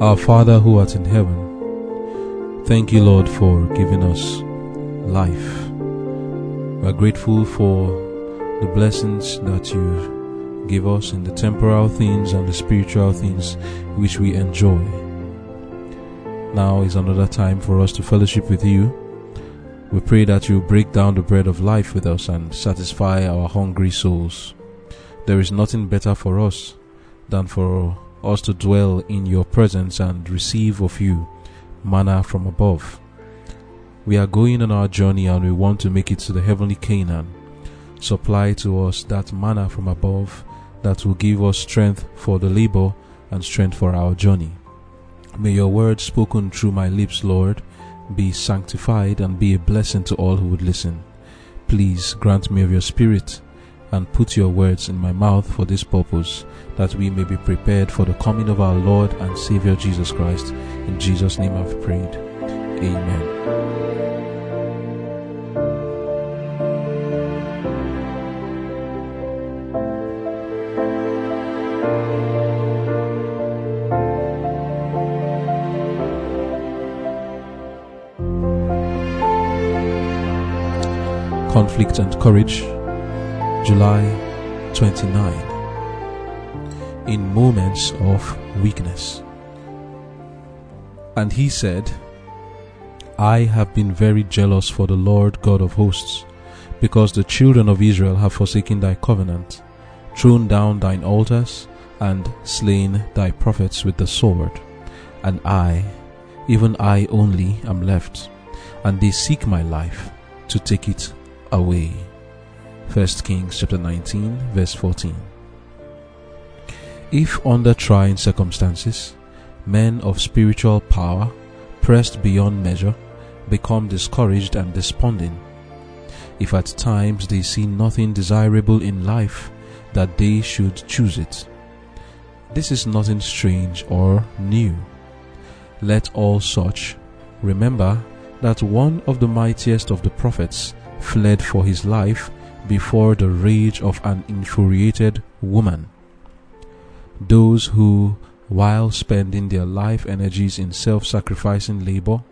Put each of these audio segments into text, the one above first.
Our Father who art in heaven, thank you, Lord, for giving us life. We are grateful for the blessings that you give us in the temporal things and the spiritual things which we enjoy. Now is another time for us to fellowship with you. We pray that you break down the bread of life with us and satisfy our hungry souls. There is nothing better for us than for us to dwell in your presence and receive of you manna from above. We are going on our journey and we want to make it to the heavenly Canaan. Supply to us that manna from above that will give us strength for the labor and strength for our journey. May your word spoken through my lips, Lord, be sanctified and be a blessing to all who would listen. Please grant me of your spirit and put your words in my mouth for this purpose, that we may be prepared for the coming of our Lord and Savior Jesus Christ. In Jesus' name I've prayed. Amen. Conflict and Courage, July 29. In moments of weakness. And he said, I have been very jealous for the Lord God of hosts, because the children of Israel have forsaken thy covenant, thrown down thine altars, and slain thy prophets with the sword. And I, even I only, am left, and they seek my life to take it away. 1 Kings chapter 19 verse 14. If under trying circumstances, men of spiritual power, pressed beyond measure, become discouraged and desponding, if at times they see nothing desirable in life, that they should choose it. This is nothing strange or new. Let all such remember that one of the mightiest of the prophets fled for his life before the rage of an infuriated woman. Those who, while spending their life energies in self sacrificing labor,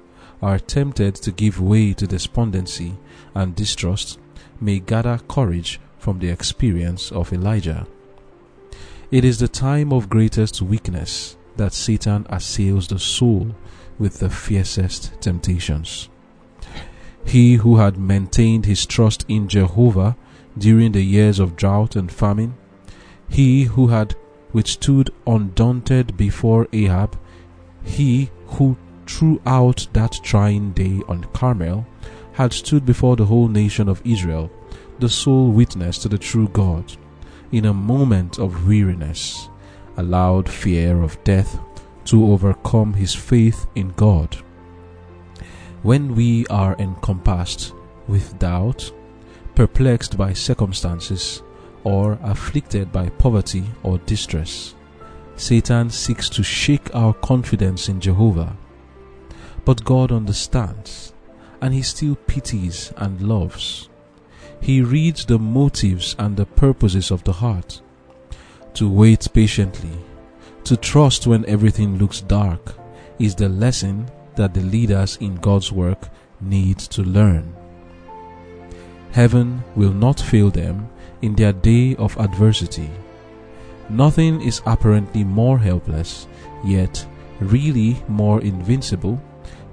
are tempted to give way to despondency and distrust, may gather courage from the experience of Elijah. It is the time of greatest weakness that Satan assails the soul with the fiercest temptations. He who had maintained his trust in Jehovah during the years of drought and famine, he who had withstood undaunted before Ahab, he who throughout that trying day on Carmel had stood before the whole nation of Israel, the sole witness to the true God, in a moment of weariness, allowed fear of death to overcome his faith in God. When we are encompassed with doubt, perplexed by circumstances, or afflicted by poverty or distress, Satan seeks to shake our confidence in Jehovah. But God understands, and He still pities and loves. He reads the motives and the purposes of the heart. To wait patiently, to trust when everything looks dark, is the lesson that the leaders in God's work need to learn. Heaven will not fail them in their day of adversity. Nothing is apparently more helpless, yet really more invincible,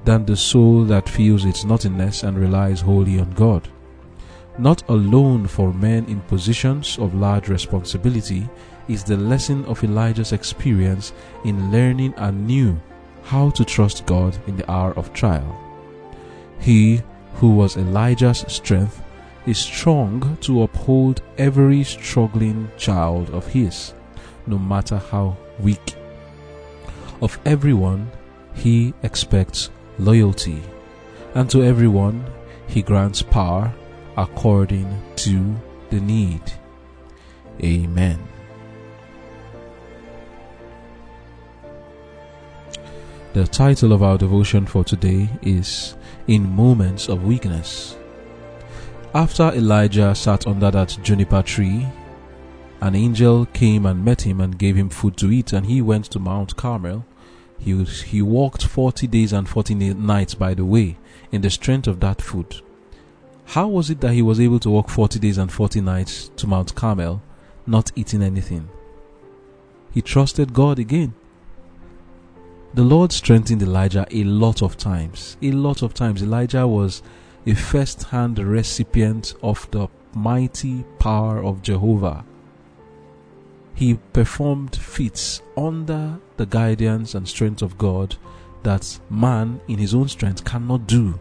than the soul that feels its nothingness and relies wholly on God. Not alone for men in positions of large responsibility is the lesson of Elijah's experience in learning anew how to trust God in the hour of trial. He who was Elijah's strength is strong to uphold every struggling child of his, no matter how weak. Of everyone, he expects loyalty, and to everyone, he grants power according to the need. Amen. The title of our devotion for today is In Moments of Weakness. After Elijah sat under that juniper tree, an angel came and met him and gave him food to eat, and he went to Mount Carmel He, he walked 40 days and 40 nights by the way in the strength of that food. How was it that he was able to walk 40 days and 40 nights to Mount Carmel, not eating anything? He trusted God again. The Lord strengthened Elijah a lot of times. A lot of times. Elijah was a first hand recipient of the mighty power of Jehovah. He performed feats under the guidance and strength of God that man in his own strength cannot do.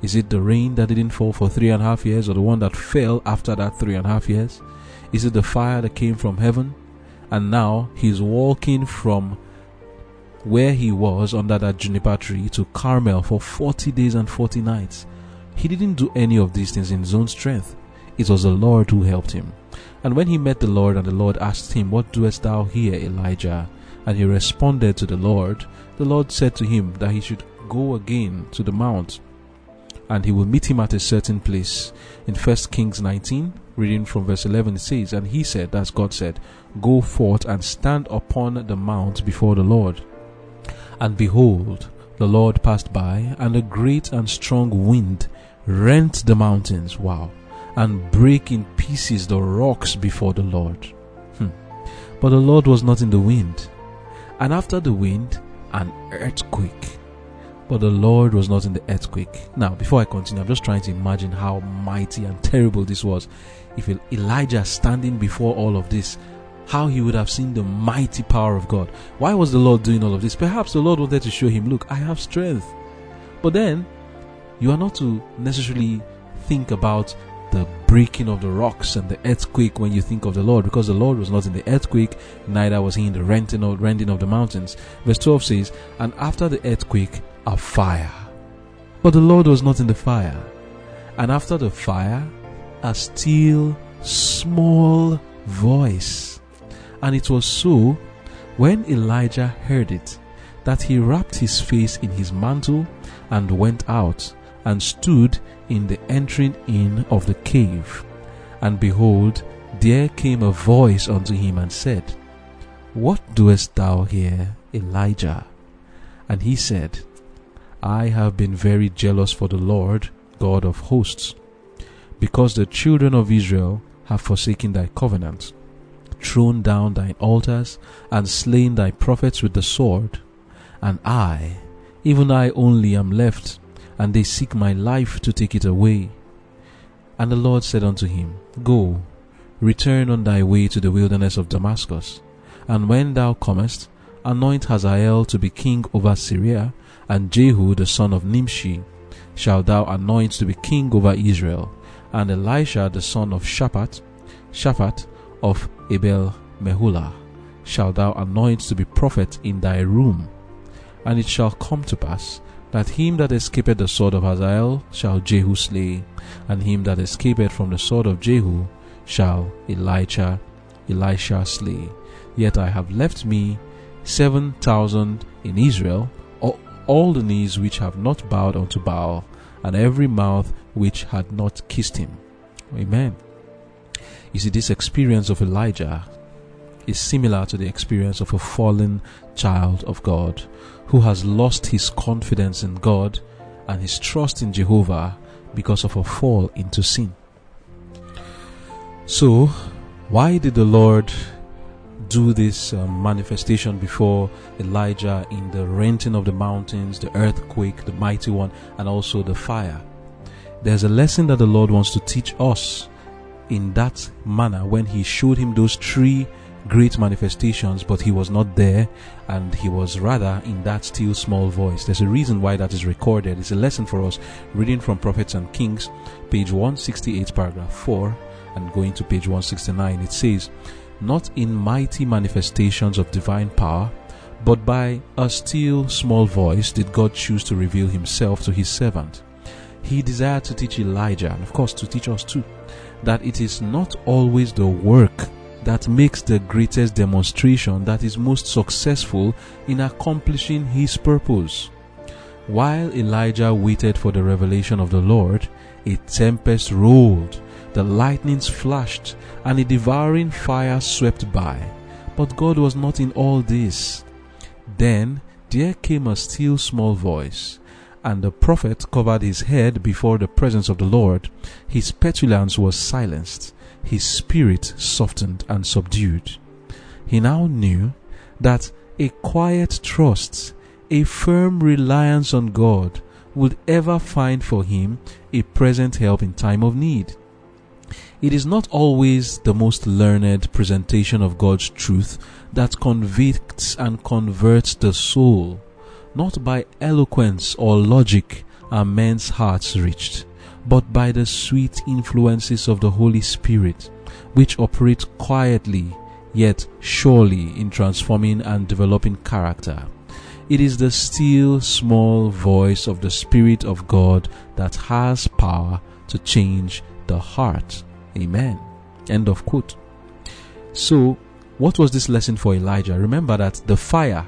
Is it the rain that didn't fall for three and a half years, or the one that fell after that three and a half years? Is it the fire that came from heaven? And now he's walking from where he was under that juniper tree to Carmel for 40 days and 40 nights. He didn't do any of these things in his own strength. It was the Lord who helped him. And when he met the Lord, and the Lord asked him, What doest thou here, Elijah? And he responded to the Lord, the Lord said to him that he should go again to the mount and he will meet him at a certain place. In 1 Kings 19, reading from verse 11, it says, And he said, as God said, Go forth and stand upon the mount before the Lord. And behold, the Lord passed by, and a great and strong wind rent the mountains. Wow. And break in pieces the rocks before the Lord. Hmm. But the Lord was not in the wind. And after the wind, an earthquake but the Lord was not in the earthquake. Now, before I continue, I'm just trying to imagine how mighty and terrible this was. If Elijah standing before all of this, how he would have seen the mighty power of God. Why was the Lord doing all of this? Perhaps the Lord wanted to show him, look, I have strength. But then, you are not to necessarily think about the breaking of the rocks and the earthquake when you think of the Lord, because the Lord was not in the earthquake, neither was he in the rending of, rending of the mountains. Verse 12 says, And after the earthquake, a fire. But the Lord was not in the fire. And after the fire, a still small voice. And it was so when Elijah heard it that he wrapped his face in his mantle and went out and stood in the entering in of the cave. And behold, there came a voice unto him and said, What doest thou here, Elijah? And he said, I have been very jealous for the Lord, God of hosts, because the children of Israel have forsaken thy covenant, thrown down thine altars, and slain thy prophets with the sword. And I, even I only, am left, and they seek my life to take it away. And the Lord said unto him, Go, return on thy way to the wilderness of Damascus, and when thou comest, anoint Hazael to be king over Syria, and Jehu the son of Nimshi shalt thou anoint to be king over Israel, and Elisha the son of Shaphat, Shaphat of Abel Meholah, shalt thou anoint to be prophet in thy room. And it shall come to pass that him that escapeth the sword of Hazael shall Jehu slay, and him that escapeth from the sword of Jehu shall Elijah, Elisha slay. Yet I have left me seven thousand in Israel, all the knees which have not bowed unto Baal, and every mouth which had not kissed him. Amen. You see, this experience of Elijah is similar to the experience of a fallen child of God who has lost his confidence in God and his trust in Jehovah because of a fall into sin. So, why did the Lord do this um, manifestation before Elijah in the renting of the mountains, the earthquake, the mighty one, and also the fire. There's a lesson that the Lord wants to teach us in that manner when He showed him those three great manifestations, but he was not there and he was rather in that still small voice. There's a reason why that is recorded. It's a lesson for us reading from Prophets and Kings, page 168, paragraph 4, and going to page 169. It says, not in mighty manifestations of divine power, but by a still small voice did God choose to reveal himself to his servant. He desired to teach Elijah, and of course to teach us too, that it is not always the work that makes the greatest demonstration that is most successful in accomplishing his purpose. While Elijah waited for the revelation of the Lord, a tempest rolled the lightnings flashed, and a devouring fire swept by. But God was not in all this. Then there came a still small voice, and the prophet covered his head before the presence of the Lord. His petulance was silenced, his spirit softened and subdued. He now knew that a quiet trust, a firm reliance on God, would ever find for him a present help in time of need. It is not always the most learned presentation of God's truth that convicts and converts the soul. Not by eloquence or logic are men's hearts reached, but by the sweet influences of the Holy Spirit, which operate quietly yet surely in transforming and developing character. It is the still small voice of the Spirit of God that has power to change the heart. Amen. End of quote. So, what was this lesson for Elijah? Remember that the fire,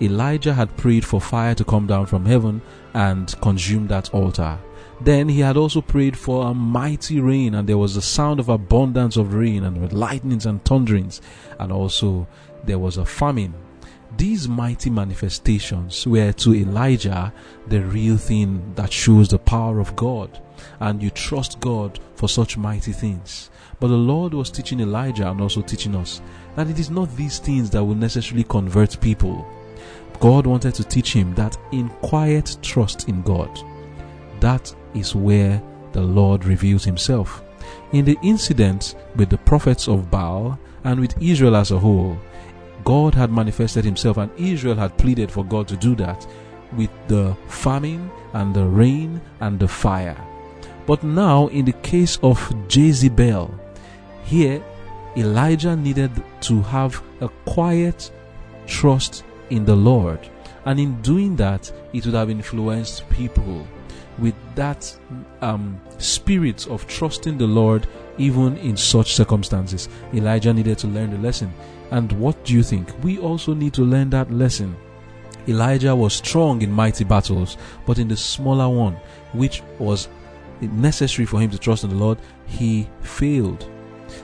Elijah had prayed for fire to come down from heaven and consume that altar. Then he had also prayed for a mighty rain, and there was the sound of abundance of rain, and with lightnings and thunderings, and also there was a famine. These mighty manifestations were to Elijah the real thing that shows the power of God, and you trust God for such mighty things. But the Lord was teaching Elijah and also teaching us that it is not these things that will necessarily convert people. God wanted to teach him that in quiet trust in God, that is where the Lord reveals himself. In the incident with the prophets of Baal and with Israel as a whole, God had manifested himself and Israel had pleaded for God to do that with the famine and the rain and the fire. But now, in the case of Jezebel, here Elijah needed to have a quiet trust in the Lord. And in doing that, it would have influenced people with that um, spirit of trusting the Lord even in such circumstances. Elijah needed to learn the lesson. And what do you think? We also need to learn that lesson. Elijah was strong in mighty battles, but in the smaller one, which was necessary for him to trust in the Lord, he failed.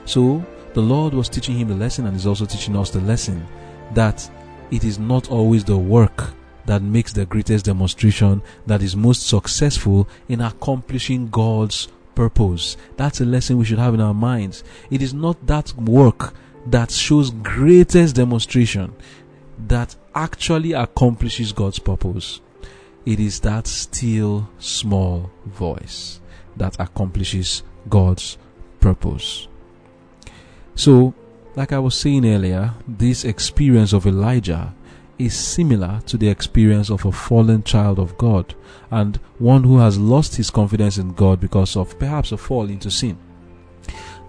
So, the Lord was teaching him the lesson and is also teaching us the lesson that it is not always the work that makes the greatest demonstration that is most successful in accomplishing God's purpose. That's a lesson we should have in our minds. It is not that work that shows greatest demonstration that actually accomplishes God's purpose. It is that still small voice that accomplishes God's purpose. So, like I was saying earlier, this experience of Elijah is similar to the experience of a fallen child of God and one who has lost his confidence in God because of perhaps a fall into sin.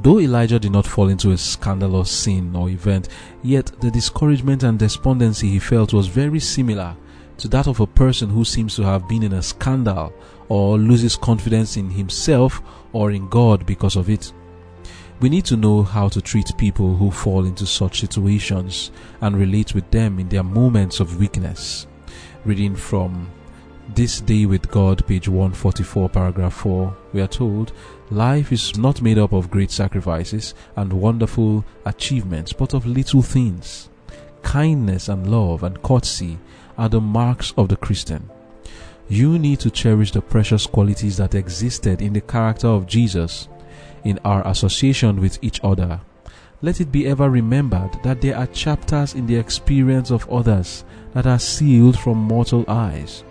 Though Elijah did not fall into a scandalous sin or event, yet the discouragement and despondency he felt was very similar to that of a person who seems to have been in a scandal or loses confidence in himself or in God because of it. We need to know how to treat people who fall into such situations and relate with them in their moments of weakness. Reading from This Day with God, page 144, paragraph 4, we are told, Life is not made up of great sacrifices and wonderful achievements, but of little things. Kindness and love and courtesy are the marks of the Christian. You need to cherish the precious qualities that existed in the character of Jesus in our association with each other. Let it be ever remembered that there are chapters in the experience of others that are sealed from mortal eyes.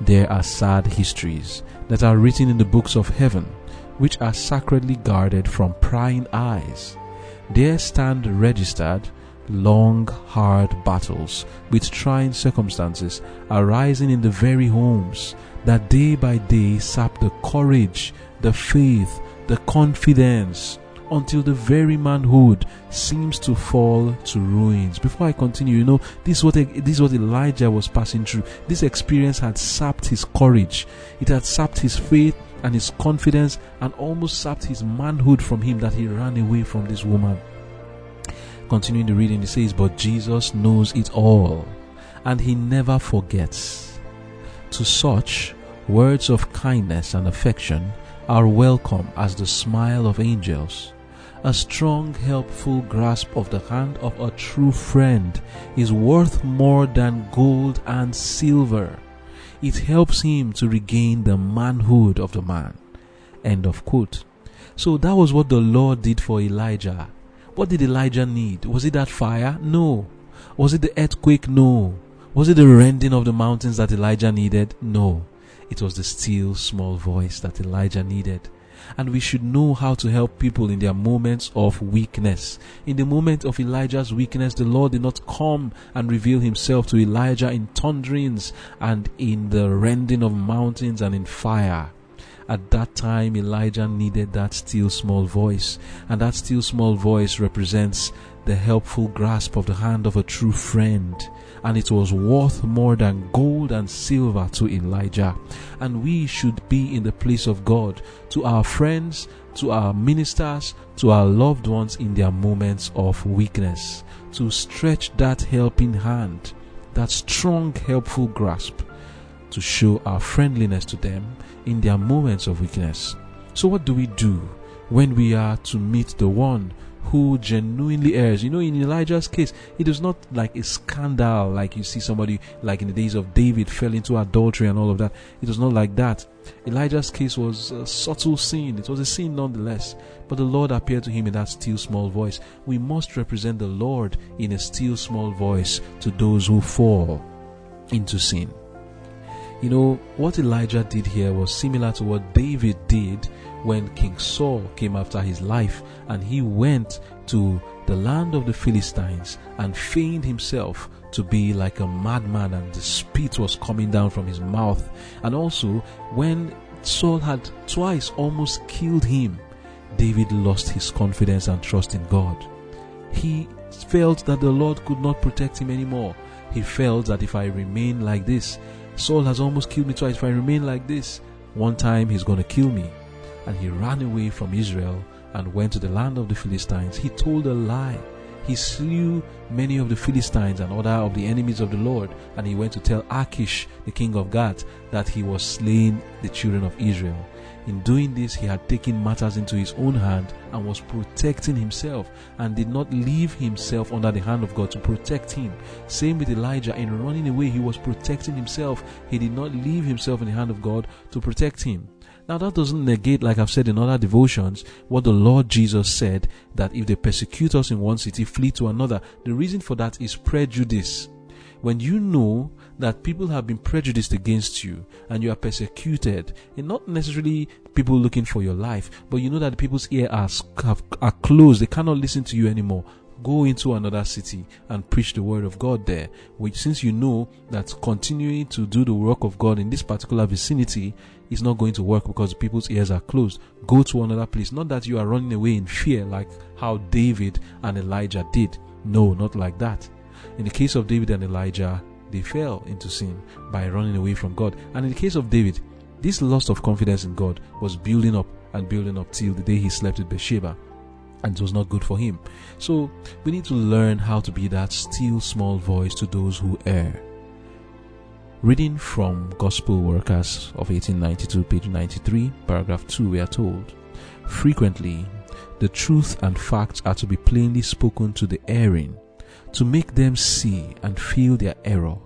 There are sad histories that are written in the books of heaven, which are sacredly guarded from prying eyes. There stand registered long, hard battles with trying circumstances arising in the very homes that day by day sap the courage, the faith, the confidence until the very manhood seems to fall to ruins. Before I continue, you know, this is what this is what Elijah was passing through. This experience had sapped his courage. It had sapped his faith and his confidence and almost sapped his manhood from him that he ran away from this woman. Continuing the reading, it says, But Jesus knows it all, and he never forgets. To such, words of kindness and affection are welcome as the smile of angels, A strong, helpful grasp of the hand of a true friend is worth more than gold and silver. It helps him to regain the manhood of the man. End of quote. So that was what the Lord did for Elijah. What did Elijah need? Was it that fire? No. Was it the earthquake? No. Was it the rending of the mountains that Elijah needed? No. It was the still small voice that Elijah needed and we should know how to help people in their moments of weakness. In the moment of Elijah's weakness, the Lord did not come and reveal himself to Elijah in thunderings and in the rending of mountains and in fire. At that time, Elijah needed that still small voice, and that still small voice represents the helpful grasp of the hand of a true friend and it was worth more than gold and silver to Elijah. And we should be in the place of God to our friends, to our ministers, to our loved ones in their moments of weakness, to stretch that helping hand, that strong, helpful grasp, to show our friendliness to them in their moments of weakness. So, what do we do when we are to meet the one who genuinely errs. You know, in Elijah's case, it was not like a scandal like you see somebody like in the days of David fell into adultery and all of that. It was not like that. Elijah's case was a subtle sin. It was a sin nonetheless. But the Lord appeared to him in that still small voice. We must represent the Lord in a still small voice to those who fall into sin. You know, what Elijah did here was similar to what David did when King Saul came after his life and he went to the land of the Philistines and feigned himself to be like a madman and the spit was coming down from his mouth. And also, when Saul had twice almost killed him, David lost his confidence and trust in God. He felt that the Lord could not protect him anymore. He felt that if I remain like this, Saul has almost killed me twice. If I remain like this, one time he's going to kill me and he ran away from Israel and went to the land of the Philistines. He told a lie. He slew many of the Philistines and other of the enemies of the Lord, and he went to tell Achish, the king of Gath, that he was slaying the children of Israel. In doing this, he had taken matters into his own hand and was protecting himself and did not leave himself under the hand of God to protect him. Same with Elijah. In running away, he was protecting himself. He did not leave himself in the hand of God to protect him. Now, that doesn't negate, like I've said in other devotions, what the Lord Jesus said that if they persecute us in one city, flee to another. The reason for that is prejudice. When you know that people have been prejudiced against you and you are persecuted, and not necessarily people looking for your life, but you know that people's ears are, are closed, they cannot listen to you anymore go into another city and preach the word of God there. Which, since you know that continuing to do the work of God in this particular vicinity is not going to work because people's ears are closed, go to another place. Not that you are running away in fear like how David and Elijah did. No, not like that. In the case of David and Elijah, they fell into sin by running away from God. And in the case of David, this loss of confidence in God was building up and building up till the day he slept with Bathsheba and it was not good for him. So we need to learn how to be that still small voice to those who err. Reading from Gospel Workers of 1892, page 93, paragraph 2, we are told Frequently, the truth and facts are to be plainly spoken to the erring, to make them see and feel their error,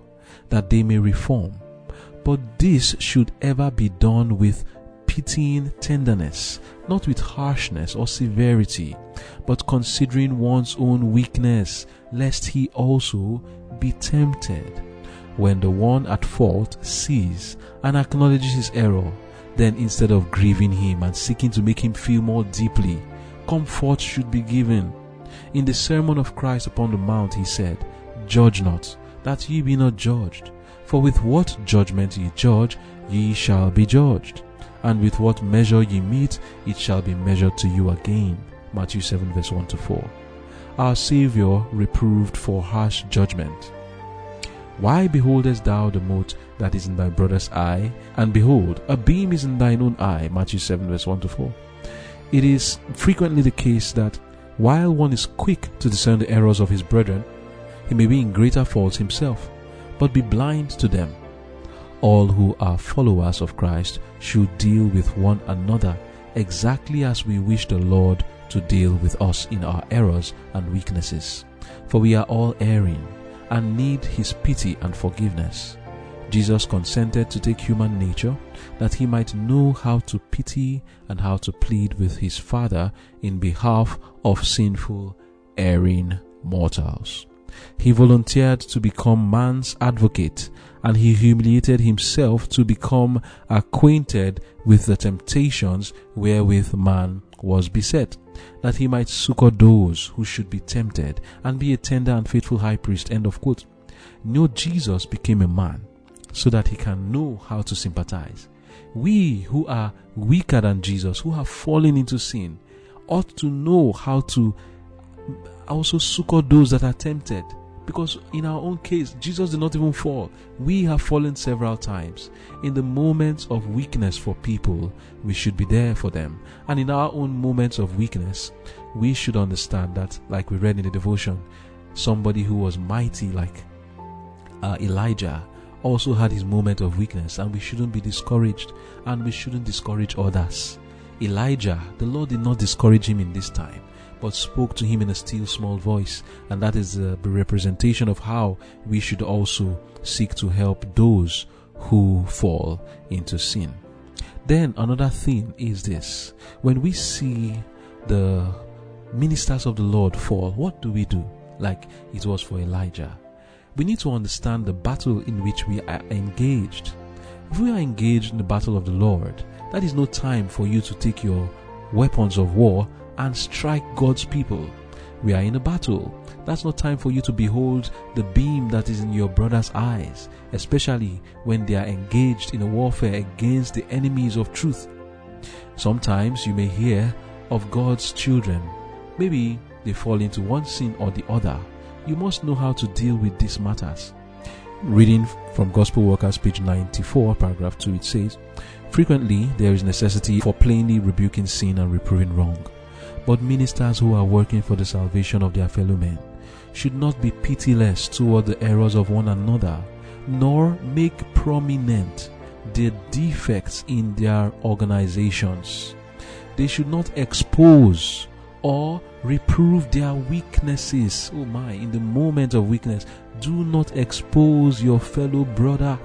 that they may reform. But this should ever be done with pitying tenderness, not with harshness or severity, but considering one's own weakness, lest he also be tempted. When the one at fault sees and acknowledges his error, then instead of grieving him and seeking to make him feel more deeply, comfort should be given. In the sermon of Christ upon the Mount, he said, Judge not, that ye be not judged. For with what judgment ye judge, ye shall be judged and with what measure ye meet, it shall be measured to you again. Matthew 7, verse 1 to 4. Our Saviour reproved for harsh judgment. Why beholdest thou the mote that is in thy brother's eye, and behold, a beam is in thine own eye? Matthew 7, verse 1 to 4. It is frequently the case that while one is quick to discern the errors of his brethren, he may be in greater faults himself, but be blind to them all who are followers of Christ should deal with one another exactly as we wish the Lord to deal with us in our errors and weaknesses. For we are all erring and need his pity and forgiveness. Jesus consented to take human nature that he might know how to pity and how to plead with his Father in behalf of sinful, erring mortals. He volunteered to become man's advocate and he humiliated himself to become acquainted with the temptations wherewith man was beset, that he might succor those who should be tempted and be a tender and faithful high priest. End of quote. No, Jesus became a man so that he can know how to sympathize. We who are weaker than Jesus, who have fallen into sin, ought to know how to also succor those that are tempted. Because in our own case, Jesus did not even fall. We have fallen several times. In the moments of weakness for people, we should be there for them. And in our own moments of weakness, we should understand that, like we read in the devotion, somebody who was mighty like uh, Elijah also had his moment of weakness, and we shouldn't be discouraged, and we shouldn't discourage others. Elijah, the Lord did not discourage him in this time but spoke to him in a still small voice. And that is the representation of how we should also seek to help those who fall into sin. Then another thing is this when we see the ministers of the Lord fall, what do we do? Like it was for Elijah. We need to understand the battle in which we are engaged. If we are engaged in the battle of the Lord, that is no time for you to take your weapons of war and strike God's people. We are in a battle. That's not time for you to behold the beam that is in your brother's eyes, especially when they are engaged in a warfare against the enemies of truth. Sometimes you may hear of God's children. Maybe they fall into one sin or the other. You must know how to deal with these matters. Reading from Gospel Workers, page 94, paragraph 2, it says, Frequently there is necessity for plainly rebuking sin and reproving wrong. But ministers who are working for the salvation of their fellow men should not be pitiless toward the errors of one another, nor make prominent the defects in their organizations. They should not expose or reprove their weaknesses. Oh my, in the moment of weakness, do not expose your fellow brother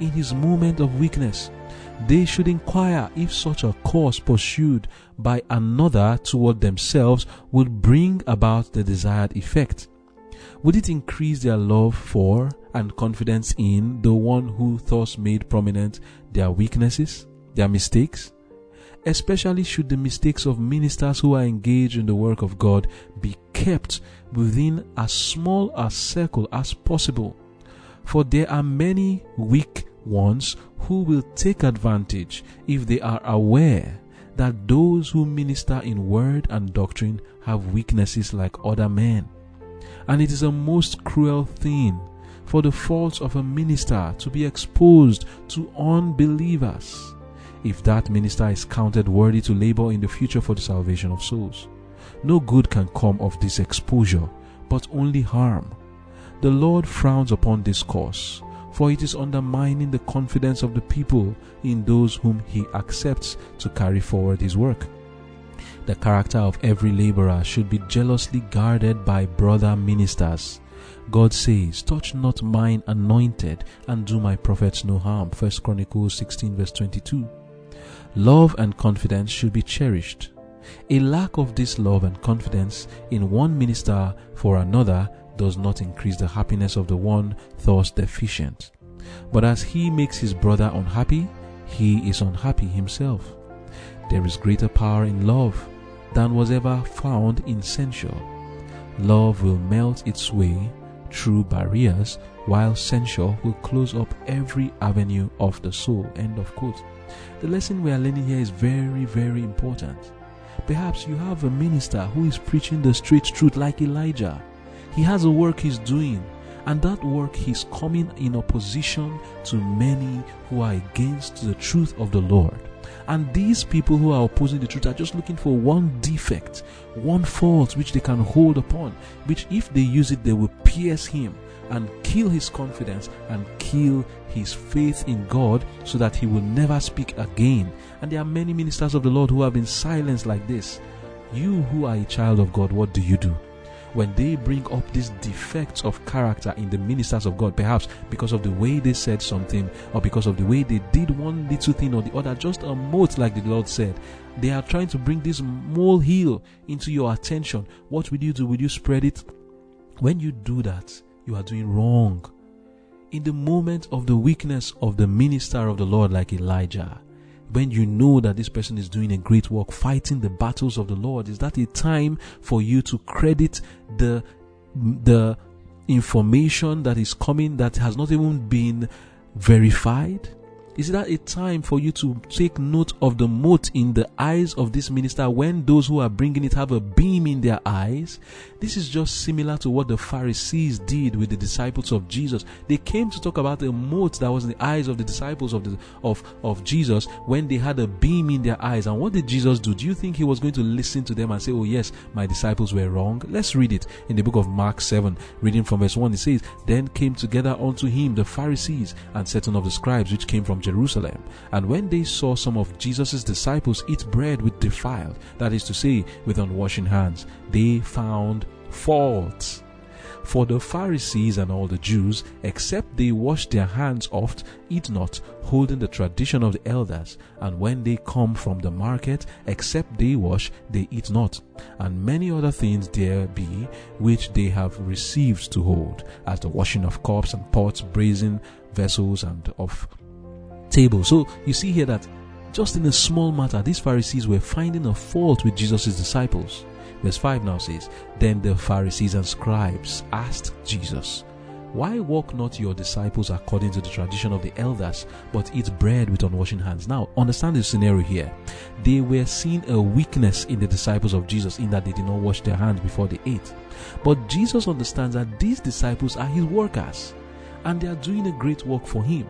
in his moment of weakness. They should inquire if such a course pursued by another toward themselves would bring about the desired effect. Would it increase their love for and confidence in the one who thus made prominent their weaknesses, their mistakes? Especially should the mistakes of ministers who are engaged in the work of God be kept within as small a circle as possible. For there are many weak ones who will take advantage if they are aware that those who minister in word and doctrine have weaknesses like other men. And it is a most cruel thing for the faults of a minister to be exposed to unbelievers if that minister is counted worthy to labor in the future for the salvation of souls. No good can come of this exposure, but only harm. The Lord frowns upon this course for it is undermining the confidence of the people in those whom he accepts to carry forward his work. The character of every laborer should be jealously guarded by brother ministers. God says, Touch not mine anointed and do my prophets no harm. 1 Chronicles 16 verse 22. Love and confidence should be cherished. A lack of this love and confidence in one minister for another does not increase the happiness of the one thus deficient. But as he makes his brother unhappy, he is unhappy himself. There is greater power in love than was ever found in censure. Love will melt its way through barriers, while censure will close up every avenue of the soul. End of quote. The lesson we are learning here is very, very important. Perhaps you have a minister who is preaching the straight truth like Elijah. He has a work he's doing, and that work he's coming in opposition to many who are against the truth of the Lord. And these people who are opposing the truth are just looking for one defect, one fault which they can hold upon, which if they use it, they will pierce him and kill his confidence and kill his faith in God so that he will never speak again. And there are many ministers of the Lord who have been silenced like this You who are a child of God, what do you do? When they bring up these defects of character in the ministers of God, perhaps because of the way they said something or because of the way they did one little thing or the other, just a mote, like the Lord said, they are trying to bring this molehill into your attention. What will you do? Will you spread it? When you do that, you are doing wrong. In the moment of the weakness of the minister of the Lord, like Elijah, when you know that this person is doing a great work, fighting the battles of the Lord, is that a time for you to credit the the information that is coming that has not even been verified? Is that a time for you to take note of the mote in the eyes of this minister when those who are bringing it have a beam in their eyes? This is just similar to what the Pharisees did with the disciples of Jesus. They came to talk about the mote that was in the eyes of the disciples of the of, of Jesus when they had a beam in their eyes. And what did Jesus do? Do you think he was going to listen to them and say, Oh yes, my disciples were wrong? Let's read it in the book of Mark 7, reading from verse 1. It says, Then came together unto him the Pharisees and certain of the scribes which came from Jerusalem. And when they saw some of Jesus' disciples eat bread with defiled, that is to say, with unwashing hands, they found fault. For the Pharisees and all the Jews, except they wash their hands oft, eat not, holding the tradition of the elders. And when they come from the market, except they wash, they eat not. And many other things there be, which they have received to hold, as the washing of cups and pots, brazen vessels, and of table. So you see here that just in a small matter, these Pharisees were finding a fault with Jesus' disciples. Verse 5 now says, Then the Pharisees and scribes asked Jesus, Why walk not your disciples according to the tradition of the elders, but eat bread with unwashing hands? Now, understand the scenario here. They were seeing a weakness in the disciples of Jesus in that they did not wash their hands before they ate. But Jesus understands that these disciples are his workers and they are doing a great work for him.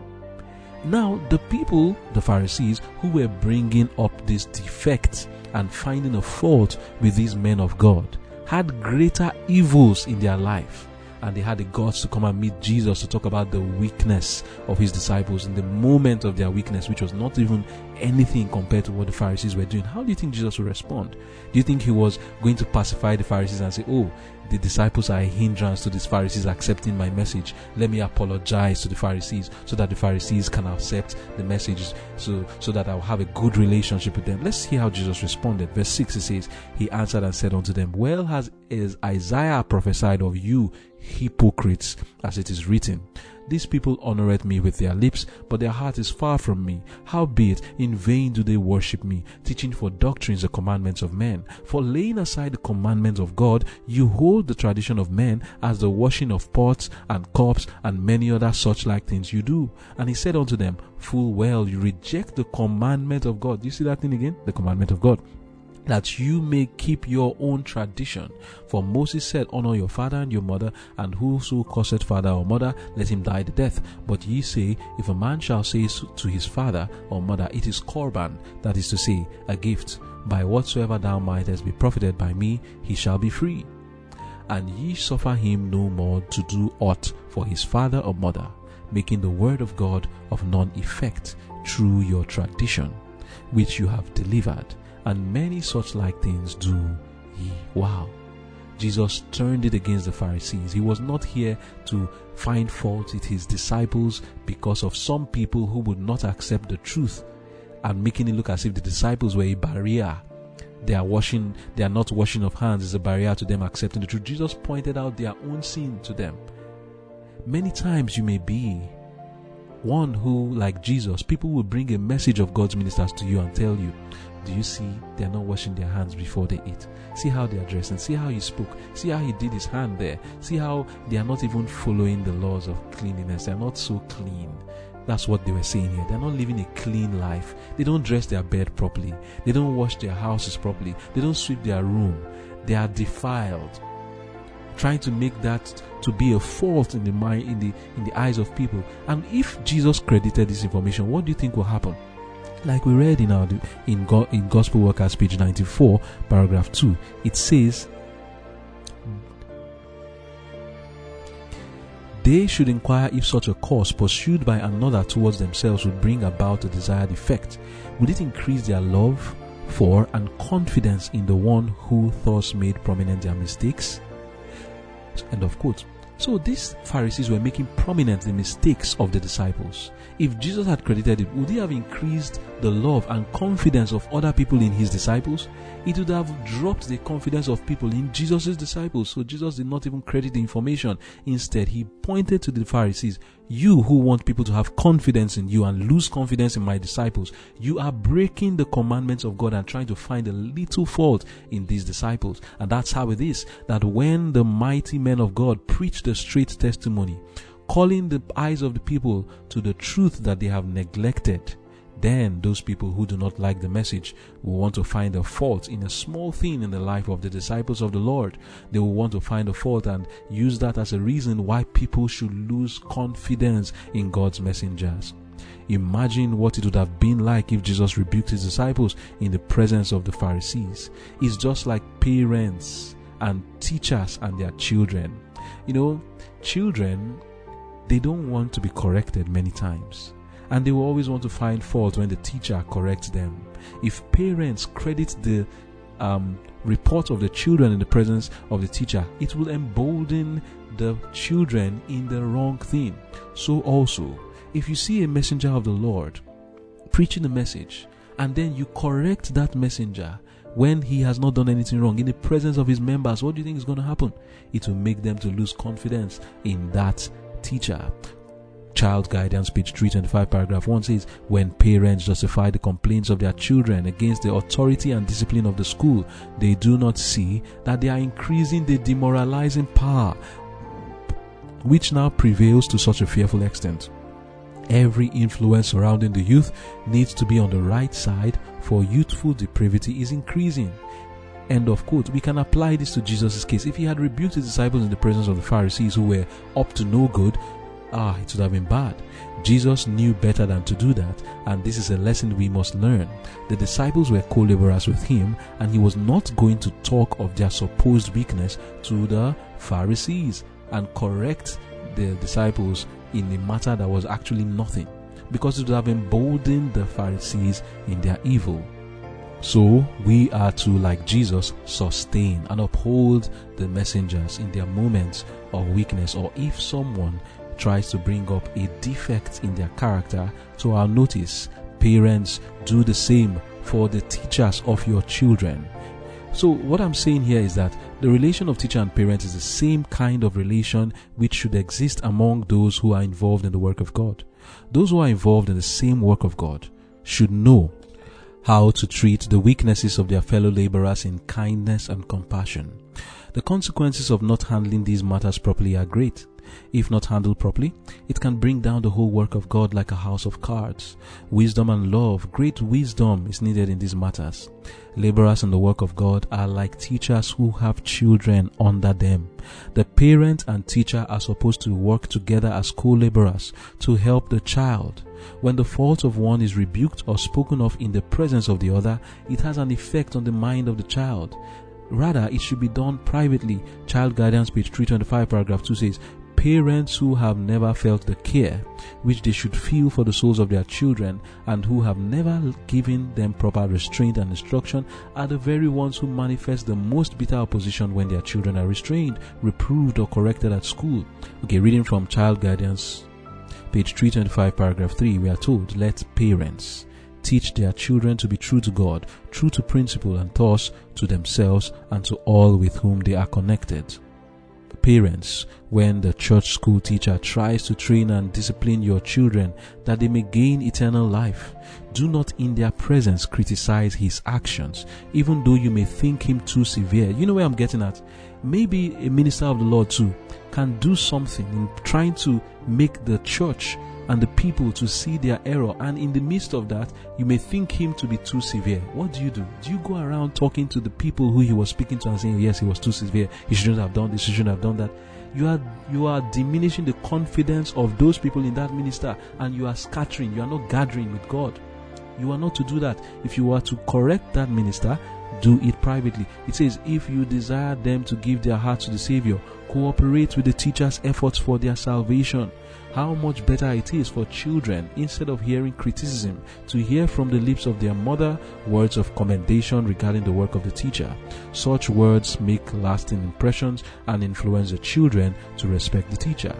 Now, the people, the Pharisees, who were bringing up this defect and finding a fault with these men of God, had greater evils in their life. And they had the guts to come and meet Jesus to talk about the weakness of his disciples in the moment of their weakness, which was not even anything compared to what the Pharisees were doing. How do you think Jesus would respond? Do you think he was going to pacify the Pharisees and say, Oh, the disciples are a hindrance to these Pharisees accepting my message. Let me apologize to the Pharisees so that the Pharisees can accept the message so, so that I'll have a good relationship with them. Let's see how Jesus responded. Verse 6 it says, He answered and said unto them, Well has is Isaiah prophesied of you, hypocrites, as it is written. These people honoreth me with their lips, but their heart is far from me. Howbeit, in vain do they worship me, teaching for doctrines the commandments of men. For laying aside the commandments of God, you hold the tradition of men as the washing of pots and cups and many other such like things you do. And he said unto them, Full well, you reject the commandment of God. Do you see that thing again? The commandment of God that you may keep your own tradition. For Moses said, Honor your father and your mother, and whoso curseth father or mother, let him die the death. But ye say, If a man shall say to his father or mother, It is Korban, that is to say, a gift, by whatsoever thou mightest be profited by me, he shall be free. And ye suffer him no more to do aught for his father or mother, making the word of God of none effect through your tradition, which you have delivered and many such like things do ye. Wow. Jesus turned it against the Pharisees. He was not here to find fault with his disciples because of some people who would not accept the truth and making it look as if the disciples were a barrier. They are washing, they are not washing of hands is a barrier to them accepting the truth. Jesus pointed out their own sin to them. Many times you may be one who, like Jesus, people will bring a message of God's ministers to you and tell you, do you see they're not washing their hands before they eat? See how they are dressing. See how he spoke. See how he did his hand there. See how they are not even following the laws of cleanliness. They're not so clean. That's what they were saying here. They're not living a clean life. They don't dress their bed properly. They don't wash their houses properly. They don't sweep their room. They are defiled. Trying to make that to be a fault in the mind in the in the eyes of people. And if Jesus credited this information, what do you think will happen? Like we read in our in, Go, in gospel workers page 94 paragraph 2 it says they should inquire if such a course pursued by another towards themselves would bring about the desired effect would it increase their love for and confidence in the one who thus made prominent their mistakes. End of quote. So these Pharisees were making prominent the mistakes of the disciples. If Jesus had credited it, would he have increased the love and confidence of other people in his disciples? It would have dropped the confidence of people in Jesus' disciples. So Jesus did not even credit the information. Instead, he pointed to the Pharisees, you who want people to have confidence in you and lose confidence in my disciples, you are breaking the commandments of God and trying to find a little fault in these disciples. And that's how it is that when the mighty men of God preach the straight testimony, calling the eyes of the people to the truth that they have neglected, then those people who do not like the message will want to find a fault in a small thing in the life of the disciples of the Lord. They will want to find a fault and use that as a reason why people should lose confidence in God's messengers. Imagine what it would have been like if Jesus rebuked his disciples in the presence of the Pharisees. It's just like parents and teachers and their children. You know, children they don't want to be corrected many times. And they will always want to find fault when the teacher corrects them. If parents credit the um, report of the children in the presence of the teacher, it will embolden the children in the wrong thing. So also, if you see a messenger of the Lord preaching a message, and then you correct that messenger when he has not done anything wrong in the presence of his members, what do you think is going to happen? It will make them to lose confidence in that teacher. Child Guidance, page 325, paragraph 1 says, When parents justify the complaints of their children against the authority and discipline of the school, they do not see that they are increasing the demoralizing power which now prevails to such a fearful extent. Every influence surrounding the youth needs to be on the right side, for youthful depravity is increasing. End of quote. We can apply this to Jesus' case. If he had rebuked his disciples in the presence of the Pharisees who were up to no good, ah, it would have been bad. Jesus knew better than to do that, and this is a lesson we must learn. The disciples were co laborers with him, and he was not going to talk of their supposed weakness to the Pharisees and correct the disciples in a matter that was actually nothing, because it would have emboldened the Pharisees in their evil. So we are to, like Jesus, sustain and uphold the messengers in their moments of weakness, or if someone tries to bring up a defect in their character to our notice, parents do the same for the teachers of your children. So, what I'm saying here is that the relation of teacher and parent is the same kind of relation which should exist among those who are involved in the work of God. Those who are involved in the same work of God should know how to treat the weaknesses of their fellow laborers in kindness and compassion. The consequences of not handling these matters properly are great. If not handled properly, it can bring down the whole work of God like a house of cards. Wisdom and love, great wisdom is needed in these matters. Laborers in the work of God are like teachers who have children under them. The parent and teacher are supposed to work together as co-laborers to help the child. When the fault of one is rebuked or spoken of in the presence of the other, it has an effect on the mind of the child. Rather, it should be done privately. Child Guidance, page 325, paragraph 2 says, Parents who have never felt the care which they should feel for the souls of their children and who have never given them proper restraint and instruction are the very ones who manifest the most bitter opposition when their children are restrained, reproved, or corrected at school. Okay, reading from Child Guidance, page 325, paragraph 3, we are told, Let parents teach their children to be true to God, true to principle, and thus to themselves and to all with whom they are connected parents when the church school teacher tries to train and discipline your children that they may gain eternal life. Do not in their presence criticize his actions, even though you may think him too severe. You know where I'm getting at? Maybe a minister of the Lord too can do something in trying to make the church and the people to see their error. And in the midst of that, you may think him to be too severe. What do you do? Do you go around talking to the people who he was speaking to and saying, yes, he was too severe. He shouldn't have done this. He shouldn't have done that. You are, you are diminishing the confidence of those people in that minister and you are scattering. You are not gathering with God. You are not to do that. If you are to correct that minister, do it privately. It says, if you desire them to give their hearts to the Savior, cooperate with the teacher's efforts for their salvation. How much better it is for children, instead of hearing criticism, to hear from the lips of their mother words of commendation regarding the work of the teacher. Such words make lasting impressions and influence the children to respect the teacher.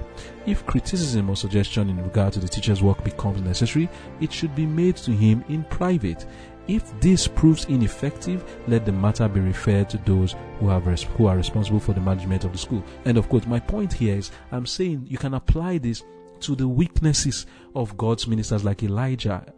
If criticism or suggestion in regard to the teacher's work becomes necessary, it should be made to him in private. If this proves ineffective, let the matter be referred to those who have res- who are responsible for the management of the school. And of course, my point here is I'm saying you can apply this to the weaknesses of God's ministers like Elijah.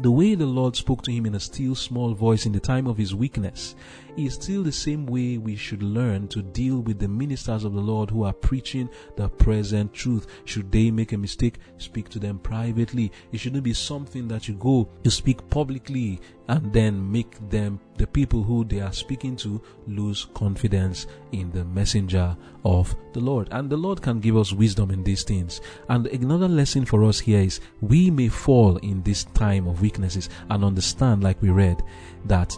The way the Lord spoke to him in a still small voice in the time of his weakness is still the same way we should learn to deal with the ministers of the Lord who are preaching the present truth. Should they make a mistake, speak to them privately. It shouldn't be something that you go to speak publicly and then make them, the people who they are speaking to, lose confidence in the messenger of the Lord. And the Lord can give us wisdom in these things. And another lesson for us here is we may fall in this time of weaknesses and understand, like we read, that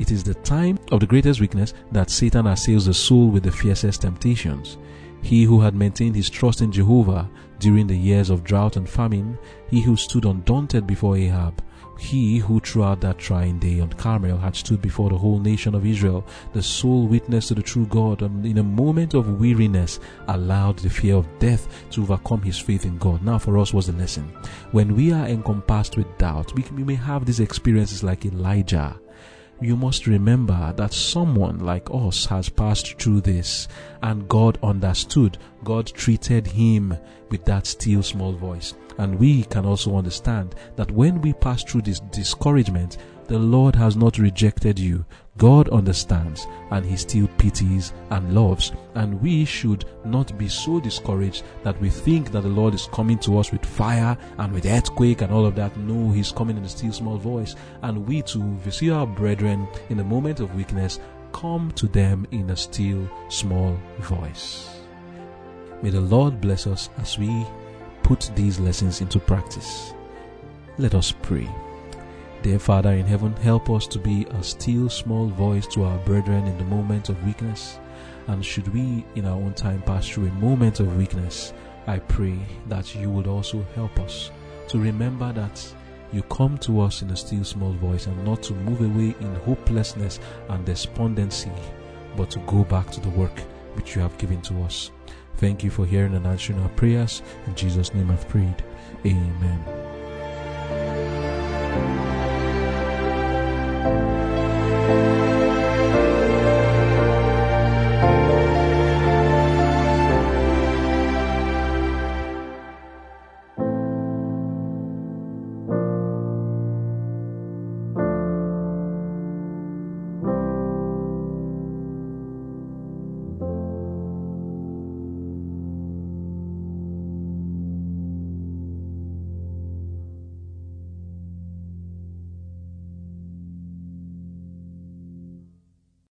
it is the time of the greatest weakness that Satan assails the soul with the fiercest temptations. He who had maintained his trust in Jehovah during the years of drought and famine, he who stood undaunted before Ahab, he who throughout that trying day on Carmel had stood before the whole nation of Israel, the sole witness to the true God, and in a moment of weariness allowed the fear of death to overcome his faith in God. Now, for us was the lesson. When we are encompassed with doubt, we, we may have these experiences like Elijah you must remember that someone like us has passed through this and God understood. God treated him with that still small voice. And we can also understand that when we pass through this discouragement, the Lord has not rejected you. God understands and He still pities and loves. And we should not be so discouraged that we think that the Lord is coming to us with fire and with earthquake and all of that. No, He's coming in a still small voice. And we too, if we see our brethren in a moment of weakness, come to them in a still small voice. May the Lord bless us as we put these lessons into practice. Let us pray. Dear Father in heaven, help us to be a still small voice to our brethren in the moment of weakness. And should we in our own time pass through a moment of weakness, I pray that you would also help us to remember that you come to us in a still small voice and not to move away in hopelessness and despondency, but to go back to the work which you have given to us. Thank you for hearing and answering our prayers. In Jesus' name I've prayed. Amen. Thank you.